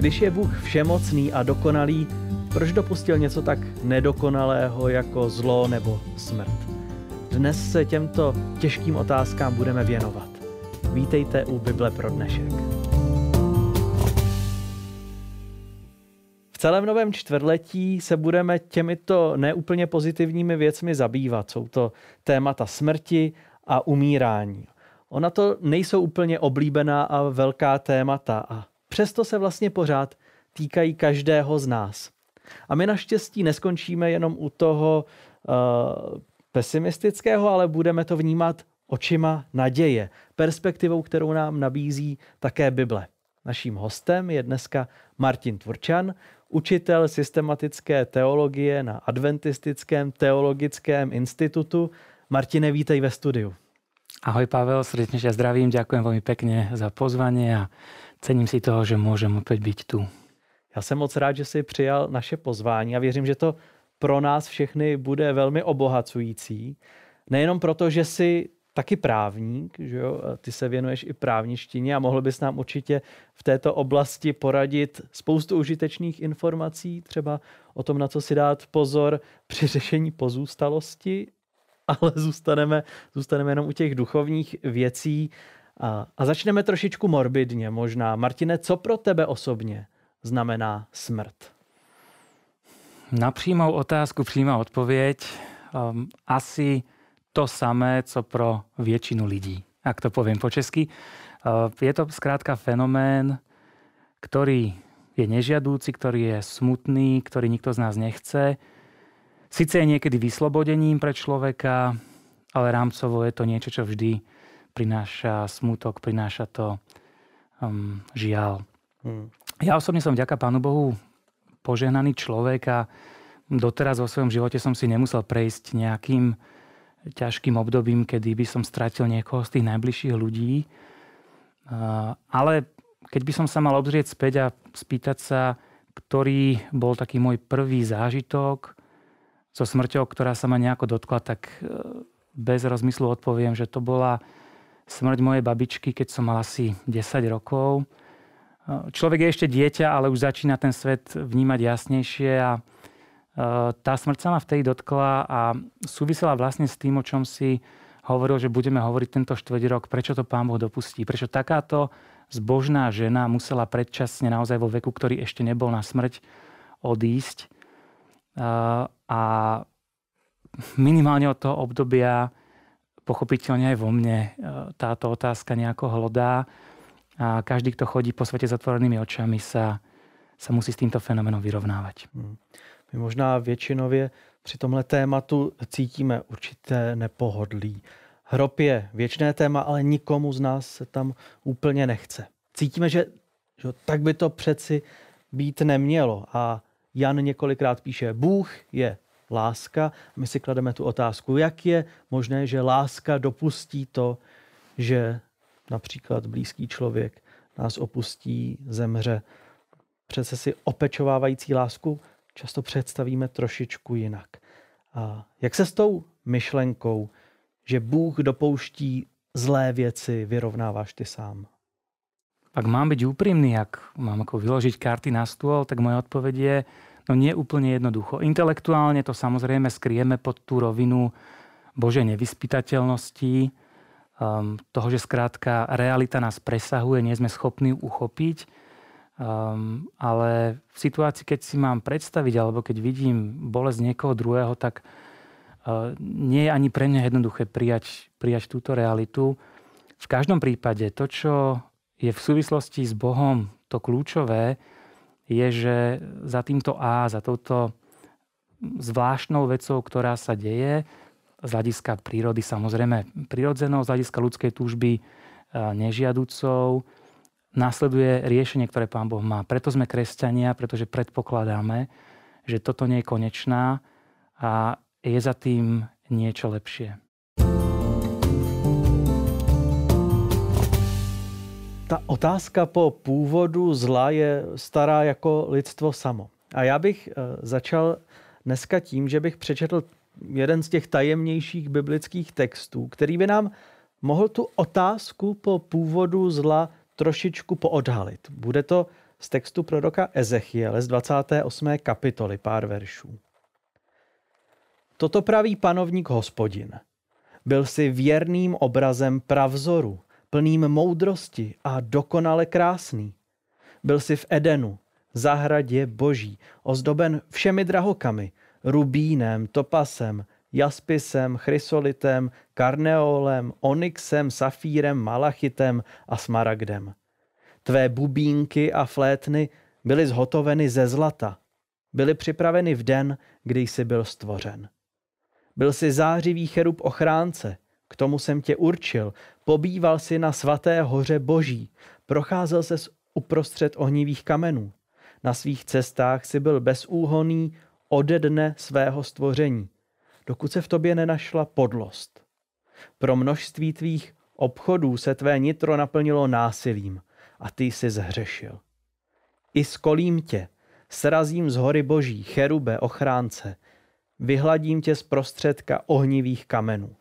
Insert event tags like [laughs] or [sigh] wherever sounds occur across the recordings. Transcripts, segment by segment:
Když je Bůh všemocný a dokonalý, proč dopustil něco tak nedokonalého jako zlo nebo smrt? Dnes se těmto těžkým otázkám budeme věnovat. Vítejte u Bible pro dnešek. V celém novém čtvrtletí se budeme těmito neúplně pozitivními věcmi zabývat. Jsou to témata smrti a umírání. Ona to nejsou úplně oblíbená a velká témata a přesto se vlastně pořád týkají každého z nás. A my naštěstí neskončíme jenom u toho uh, pesimistického, ale budeme to vnímat očima naděje, perspektivou, kterou nám nabízí také Bible. Naším hostem je dneska Martin Tvorčan, učitel systematické teologie na Adventistickém teologickém institutu. Martine, vítej ve studiu. Ahoj Pavel, srdečne ťa zdravím, ďakujem veľmi pekne za pozvanie a cením si toho, že môžem opäť byť tu. Já jsem moc rád, že jsi přijal naše pozvání a věřím, že to pro nás všechny bude velmi obohacující. Nejenom proto, že jsi taky právník, že jo? ty se věnuješ i právništině a mohl bys nám určitě v této oblasti poradit spoustu užitečných informací, třeba o tom, na co si dát pozor při [laughs] řešení pozůstalosti, ale zůstaneme, zůstaneme jenom u těch duchovních věcí a, a začneme trošičku morbidně možná. Martine, co pro tebe osobně znamená smrt? Na přímou otázku přímá odpověď. Um, asi to samé, co pro většinu lidí, ak to poviem po česky. Uh, je to zkrátka fenomén, ktorý je nežiadúci, ktorý je smutný, ktorý nikto z nás nechce. Sice je niekedy vyslobodením pre človeka, ale rámcovo je to niečo, čo vždy prináša smutok, prináša to um, žiaľ. Hmm. Ja osobne som vďaka Pánu Bohu požehnaný človek a doteraz vo svojom živote som si nemusel prejsť nejakým ťažkým obdobím, kedy by som stratil niekoho z tých najbližších ľudí. Ale keď by som sa mal obzrieť späť a spýtať sa, ktorý bol taký môj prvý zážitok so smrťou, ktorá sa ma nejako dotkla, tak e, bez rozmyslu odpoviem, že to bola smrť mojej babičky, keď som mal asi 10 rokov Človek je ešte dieťa, ale už začína ten svet vnímať jasnejšie a e, tá smrť sa ma vtedy dotkla a súvisela vlastne s tým, o čom si hovoril, že budeme hovoriť tento štvrť rok, prečo to pán Boh dopustí. Prečo takáto zbožná žena musela predčasne naozaj vo veku, ktorý ešte nebol na smrť, odísť. E, a minimálne od toho obdobia pochopiteľne aj vo mne e, táto otázka nejako hlodá a každý, kto chodí po svete s otvorenými očami, sa, sa musí s týmto fenomenom vyrovnávať. Hmm. My možná většinově při tomhle tématu cítíme určité nepohodlí. Hrob je věčné téma, ale nikomu z nás se tam úplně nechce. Cítíme, že, že tak by to přeci být nemělo. A Jan několikrát píše, Bůh je láska. My si klademe tu otázku, jak je možné, že láska dopustí to, že například blízký člověk nás opustí, zemře. Přece si opečovávající lásku často představíme trošičku jinak. A jak se s tou myšlenkou, že Bůh dopouští zlé věci, vyrovnáváš ty sám? Ak mám byť úprimný, ak mám ako vyložiť karty na stôl, tak moja odpoveď je, no nie úplne jednoducho. Intelektuálne to samozrejme skrieme pod tú rovinu Božej nevyspytateľnosti, um, toho, že skrátka realita nás presahuje, nie sme schopní uchopiť. Um, ale v situácii, keď si mám predstaviť, alebo keď vidím bolesť niekoho druhého, tak uh, nie je ani pre mňa jednoduché prijať, prijať túto realitu. V každom prípade to, čo je v súvislosti s Bohom to kľúčové, je, že za týmto A, za touto zvláštnou vecou, ktorá sa deje, z hľadiska prírody samozrejme prirodzenou, z hľadiska ľudskej túžby e, nežiaducou. Následuje riešenie, ktoré Pán Boh má. Preto sme kresťania, pretože predpokladáme, že toto nie je konečná a je za tým niečo lepšie. Ta otázka po původu zla je stará jako lidstvo samo. A já bych e, začal dneska tím, že bych přečetl jeden z těch tajemnějších biblických textů, který by nám mohl tu otázku po původu zla trošičku poodhalit. Bude to z textu proroka Ezechiele z 28. kapitoly, pár veršů. Toto praví panovník hospodin. Byl si věrným obrazem pravzoru, plným moudrosti a dokonale krásný. Byl si v Edenu, zahradě boží, ozdoben všemi drahokami, rubínem, topasem, jaspisem, chrysolitem, karneolem, onyxem, safírem, malachitem a smaragdem. Tvé bubínky a flétny byly zhotoveny ze zlata. Byly připraveny v den, kdy jsi byl stvořen. Byl jsi zářivý cherub ochránce, k tomu jsem tě určil. Pobýval si na svaté hoře boží, procházel se uprostřed ohnivých kamenů. Na svých cestách si byl bezúhoný ode dne svého stvoření, dokud se v tobě nenašla podlost. Pro množství tvých obchodů se tvé nitro naplnilo násilím a ty jsi zhřešil. I skolím tě, srazím z hory boží, cherube, ochránce, vyhladím tě z prostředka ohnivých kamenů.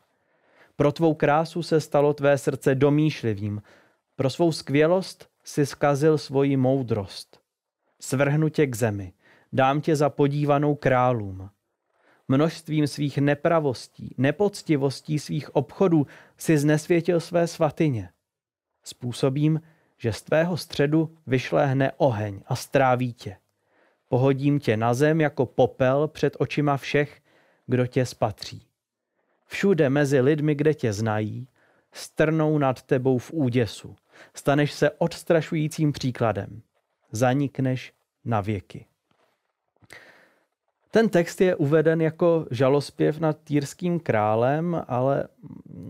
Pro tvou krásu se stalo tvé srdce domýšlivým, pro svou skvělost si skazil svoji moudrost. Svrhnu tě k zemi, dám tě za podívanou králům. Množstvím svých nepravostí, nepoctivostí svých obchodů si znesvětil své svatyně. Způsobím, že z tvého středu vyšlehne oheň a stráví tě. Pohodím tě na zem jako popel před očima všech, kdo tě spatří. Všude mezi lidmi, kde tě znají, strnou nad tebou v úděsu. Staneš se odstrašujícím příkladem. Zanikneš na věky. Ten text je uveden jako žalospěv nad týrským králem, ale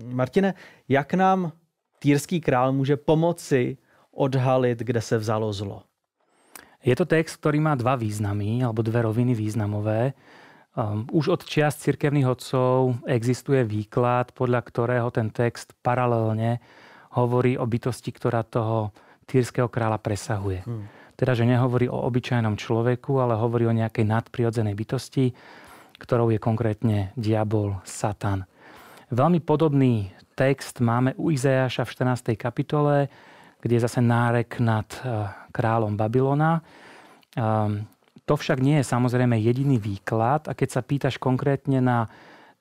Martine, jak nám týrský král může pomoci odhalit, kde se vzalo zlo? Je to text, ktorý má dva významy, alebo dve roviny významové. Um, už od čias cirkevných odcov existuje výklad, podľa ktorého ten text paralelne hovorí o bytosti, ktorá toho týrského kráľa presahuje. Hmm. Teda, že nehovorí o obyčajnom človeku, ale hovorí o nejakej nadprirodzenej bytosti, ktorou je konkrétne diabol, Satan. Veľmi podobný text máme u Izajaša v 14. kapitole, kde je zase nárek nad eh, kráľom Babylona. Ehm, to však nie je samozrejme jediný výklad a keď sa pýtaš konkrétne na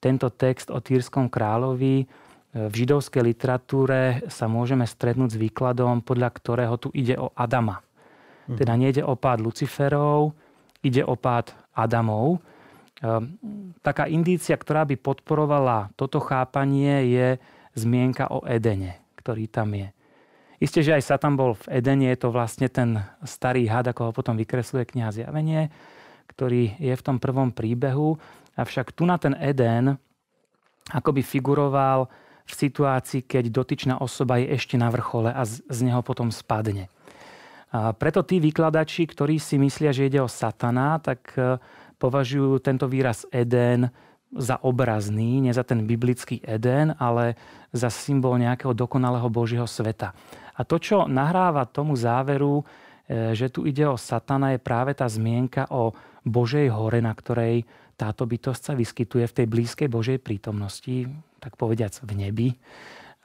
tento text o Týrskom kráľovi, eh, v židovskej literatúre sa môžeme stretnúť s výkladom, podľa ktorého tu ide o Adama. Mhm. Teda nejde o pád Luciferov, ide o pád Adamov. Ehm, taká indícia, ktorá by podporovala toto chápanie, je zmienka o Edene, ktorý tam je. Isté, že aj Satan bol v Edene, je to vlastne ten starý had, ako ho potom vykresluje kniha Zjavenie, ktorý je v tom prvom príbehu. Avšak tu na ten Eden akoby figuroval v situácii, keď dotyčná osoba je ešte na vrchole a z neho potom spadne. A preto tí vykladači, ktorí si myslia, že ide o satana, tak e, považujú tento výraz Eden za obrazný, nie za ten biblický Eden, ale za symbol nejakého dokonalého Božieho sveta. A to, čo nahráva tomu záveru, e, že tu ide o satana, je práve tá zmienka o Božej hore, na ktorej táto bytosť sa vyskytuje v tej blízkej Božej prítomnosti, tak povediac v nebi.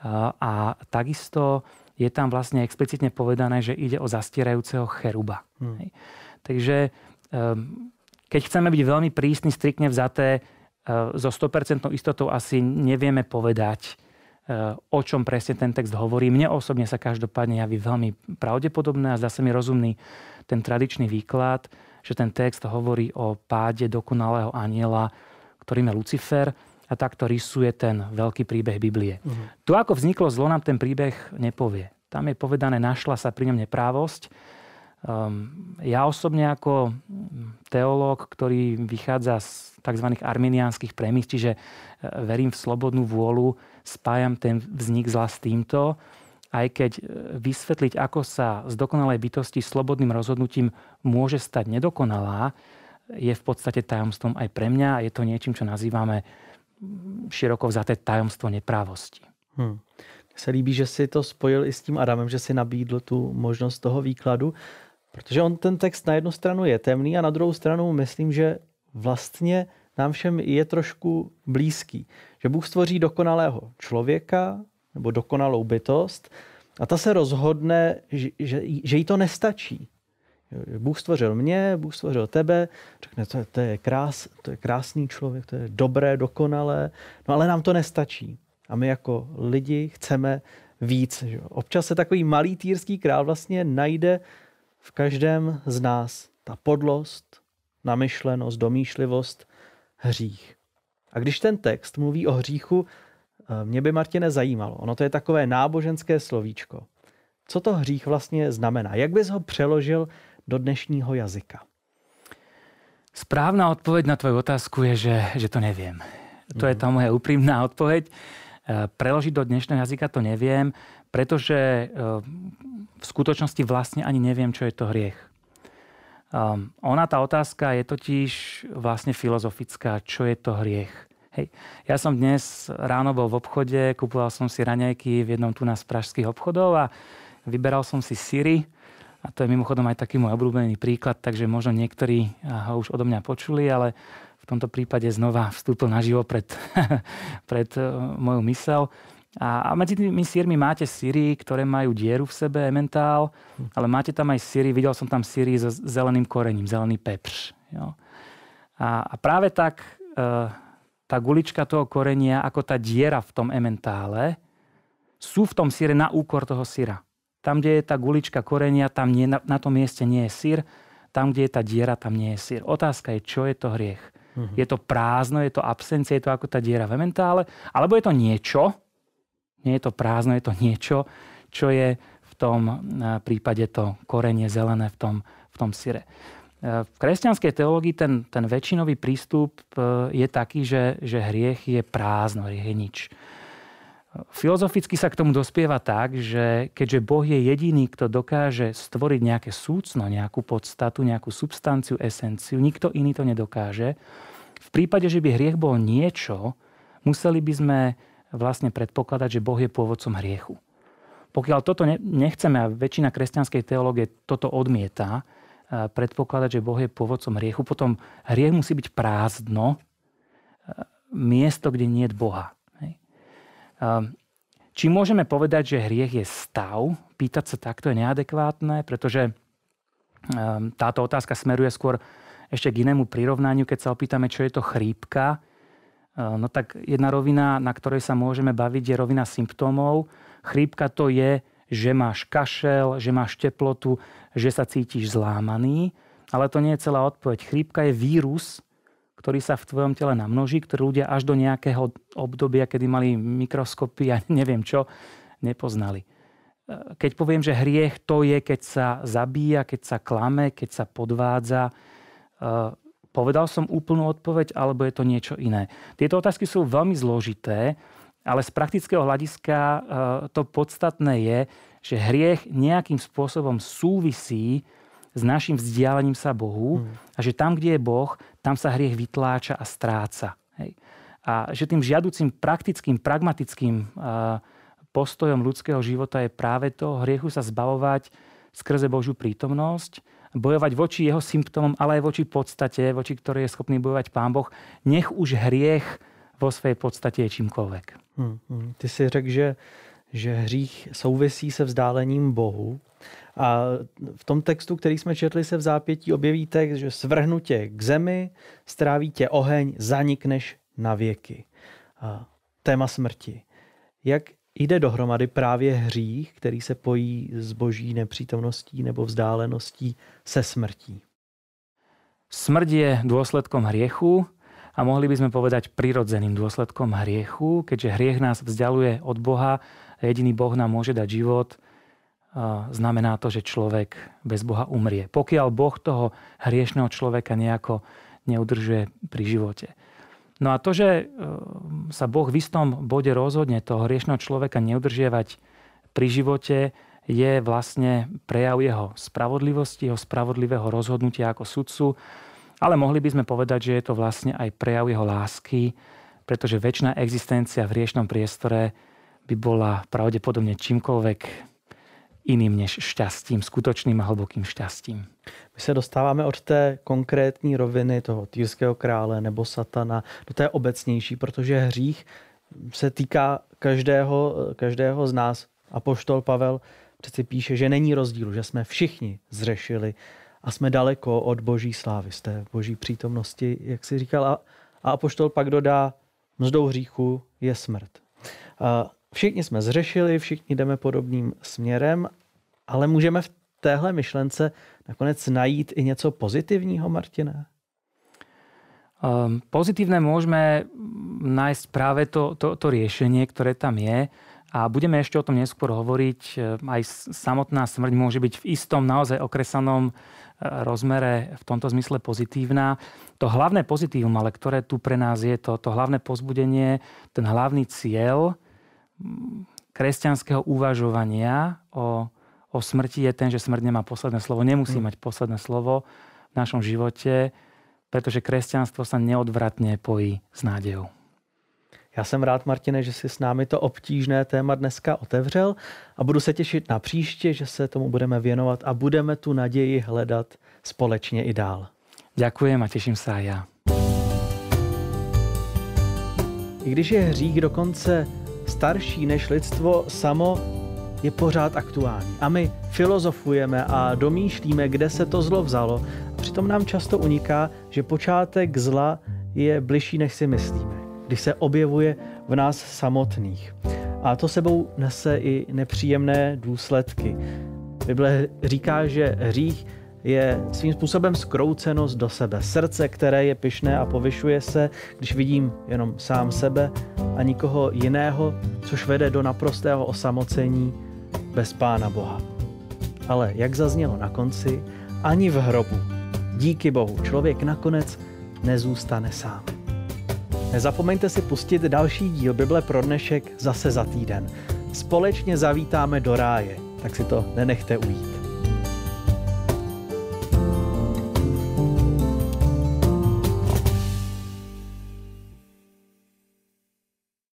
A, a takisto je tam vlastne explicitne povedané, že ide o zastierajúceho cheruba. Hmm. Takže ehm, keď chceme byť veľmi prísni, striktne vzaté, so ehm, 100% istotou asi nevieme povedať, o čom presne ten text hovorí. Mne osobne sa každopádne javí veľmi pravdepodobné a zdá sa mi rozumný ten tradičný výklad, že ten text hovorí o páde dokonalého aniela, ktorým je Lucifer a takto rysuje ten veľký príbeh Biblie. Uh-huh. Tu ako vzniklo zlo, nám ten príbeh nepovie. Tam je povedané, našla sa pri ňom neprávosť. Um, ja osobne ako teológ, ktorý vychádza z tzv. arminiánskych premiss, čiže e, verím v slobodnú vôľu, spájam ten vznik zla s týmto, aj keď e, vysvetliť, ako sa z dokonalej bytosti slobodným rozhodnutím môže stať nedokonalá, je v podstate tajomstvom aj pre mňa a je to niečím, čo nazývame široko vzaté tajomstvo neprávosti. Hmm. Se líbí, že si to spojil i s tím Adamem, že si nabídl tu možnost toho výkladu, protože on ten text na jednu stranu je temný a na druhou stranu myslím, že vlastně nám všem je trošku blízký. Že Bůh stvoří dokonalého člověka nebo dokonalou bytost a ta se rozhodne, že, že, že jí to nestačí. Bůh stvořil mě, Bůh stvořil tebe, řekne, to je, to je, krás, to je krásný člověk, to je dobré, dokonalé, no ale nám to nestačí. A my jako lidi chceme víc. Že? Občas se takový malý týrský král vlastně najde v každém z nás. Ta podlost, namyšlenost, domýšlivost, hřích. A když ten text mluví o hříchu, eh, mě by Martine zajímalo. Ono to je takové náboženské slovíčko. Co to hřích vlastně znamená? Jak bys ho přeložil do dnešního jazyka? Správná odpoveď na tvoju otázku je, že, že to neviem. To je mhm. ta moje úprimná odpoveď. Eh, preložiť do dnešného jazyka to neviem, pretože eh, v skutočnosti vlastne ani neviem, čo je to hriech. Um, ona, tá otázka je totiž vlastne filozofická, čo je to hriech. Hej. Ja som dnes ráno bol v obchode, kupoval som si raňajky v jednom tu z pražských obchodov a vyberal som si syry. A to je mimochodom aj taký môj obľúbený príklad, takže možno niektorí ho už odo mňa počuli, ale v tomto prípade znova vstúpil naživo pred, [laughs] pred e, moju mysel. A, a medzi tými sírmi máte síry, ktoré majú dieru v sebe, ementál, ale máte tam aj síry, videl som tam síry so zeleným korením, zelený pepř. Jo. A, a práve tak e, tá gulička toho korenia, ako tá diera v tom ementále, sú v tom síre na úkor toho syra. Tam, kde je tá gulička korenia, tam nie, na, na tom mieste nie je sír, tam, kde je tá diera, tam nie je sír. Otázka je, čo je to hriech. Uh-huh. Je to prázdno, je to absencia, je to ako tá diera v ementále, alebo je to niečo, nie je to prázdno, je to niečo, čo je v tom e, prípade to korenie zelené v tom, v tom syre. E, v kresťanskej teológii ten, ten väčšinový prístup e, je taký, že, že hriech je prázdno, hriech je nič. Filozoficky sa k tomu dospieva tak, že keďže Boh je jediný, kto dokáže stvoriť nejaké súcno, nejakú podstatu, nejakú substanciu, esenciu, nikto iný to nedokáže. V prípade, že by hriech bol niečo, museli by sme vlastne predpokladať, že Boh je pôvodcom hriechu. Pokiaľ toto nechceme, a väčšina kresťanskej teológie toto odmieta, predpokladať, že Boh je pôvodcom hriechu, potom hriech musí byť prázdno, miesto, kde nie je Boha. Či môžeme povedať, že hriech je stav? Pýtať sa takto je neadekvátne, pretože táto otázka smeruje skôr ešte k inému prirovnaniu, keď sa opýtame, čo je to chrípka. Ehm, no tak jedna rovina, na ktorej sa môžeme baviť, je rovina symptómov. Chrípka to je, že máš kašel, že máš teplotu, že sa cítiš zlámaný. Ale to nie je celá odpoveď. Chrípka je vírus, ktorý sa v tvojom tele namnoží, ktorý ľudia až do nejakého obdobia, kedy mali mikroskopy a [laughs] neviem čo, nepoznali. E, keď poviem, že hriech to je, keď sa zabíja, keď sa klame, keď sa podvádza, e, povedal som úplnú odpoveď, alebo je to niečo iné. Tieto otázky sú veľmi zložité, ale z praktického hľadiska e, to podstatné je, že hriech nejakým spôsobom súvisí s našim vzdialením sa Bohu mm. a že tam, kde je Boh, tam sa hriech vytláča a stráca. Hej. A že tým žiaducím praktickým, pragmatickým postojom ľudského života je práve to hriechu sa zbavovať skrze Božiu prítomnosť, bojovať voči jeho symptómom, ale aj voči podstate, voči ktorej je schopný bojovať Pán Boh. Nech už hriech vo svojej podstate je čímkoľvek. Hmm, hmm. Ty si řekl, že, že hřích souvisí se vzdálením Bohu. A v tom textu, který jsme četli, se v zápětí objeví text, že svrhnu tě k zemi, stráví tě oheň, zanikneš na věky. A téma smrti. Jak jde dohromady právě hřích, který se pojí s boží nepřítomností nebo vzdáleností se smrtí? Smrť je dôsledkom hriechu a mohli by sme povedať prirodzeným dôsledkom hriechu, keďže hriech nás vzdialuje od Boha jediný Boh nám môže dať život – znamená to, že človek bez Boha umrie. Pokiaľ Boh toho hriešného človeka nejako neudržuje pri živote. No a to, že e, sa Boh v istom bode rozhodne toho hriešného človeka neudržiavať pri živote, je vlastne prejav jeho spravodlivosti, jeho spravodlivého rozhodnutia ako sudcu, ale mohli by sme povedať, že je to vlastne aj prejav jeho lásky, pretože väčšina existencia v hriešnom priestore by bola pravdepodobne čímkoľvek iným než šťastím, skutočným a hlbokým šťastím. My se dostáváme od té konkrétní roviny toho týrského krále nebo satana do té obecnější, protože hřích se týká každého, každého z nás. A poštol Pavel přeci píše, že není rozdílu, že jsme všichni zřešili a jsme daleko od boží slávy, z té boží přítomnosti, jak si říkal. A, a apoštol pak dodá, mzdou hříchu je smrt. A všichni jsme zřešili, všichni jdeme podobným směrem, ale můžeme v téhle myšlence nakonec najít i něco pozitivního, Martine? Um, pozitívne môžeme nájsť práve to, to, to riešenie, ktoré tam je. A budeme ešte o tom neskôr hovoriť. Ehm, aj samotná smrť môže byť v istom naozaj okresanom e, rozmere v tomto zmysle pozitívna. To hlavné pozitívum, ale ktoré tu pre nás je, to, to hlavné pozbudenie, ten hlavný cieľ kresťanského uvažovania o, o smrti je ten, že smrť nemá posledné slovo, nemusí hmm. mať posledné slovo v našom živote pretože kresťanstvo sa neodvratně pojí s nádejou. Já jsem rád, Martine, že si s námi to obtížné téma dneska otevřel a budu se těšit na příště, že se tomu budeme věnovat a budeme tu naději hledat společně i dál. Děkuji a těším se i já. I když je hřík dokonce starší než lidstvo samo, je pořád aktuální. A my filozofujeme a domýšlíme, kde se to zlo vzalo. A přitom nám často uniká, že počátek zla je bližší, než si myslíme, když se objevuje v nás samotných. A to sebou nese i nepříjemné důsledky. Bible říká, že hřích je svým způsobem skroucenost do sebe. Srdce, které je pyšné a povyšuje se, když vidím jenom sám sebe a nikoho jiného, což vede do naprostého osamocení bez Pána Boha. Ale jak zaznělo na konci, ani v hrobu, díky Bohu, člověk nakonec nezůstane sám. Nezapomeňte si pustit další díl Bible pro dnešek zase za týden. Společně zavítáme do ráje, tak si to nenechte ujít.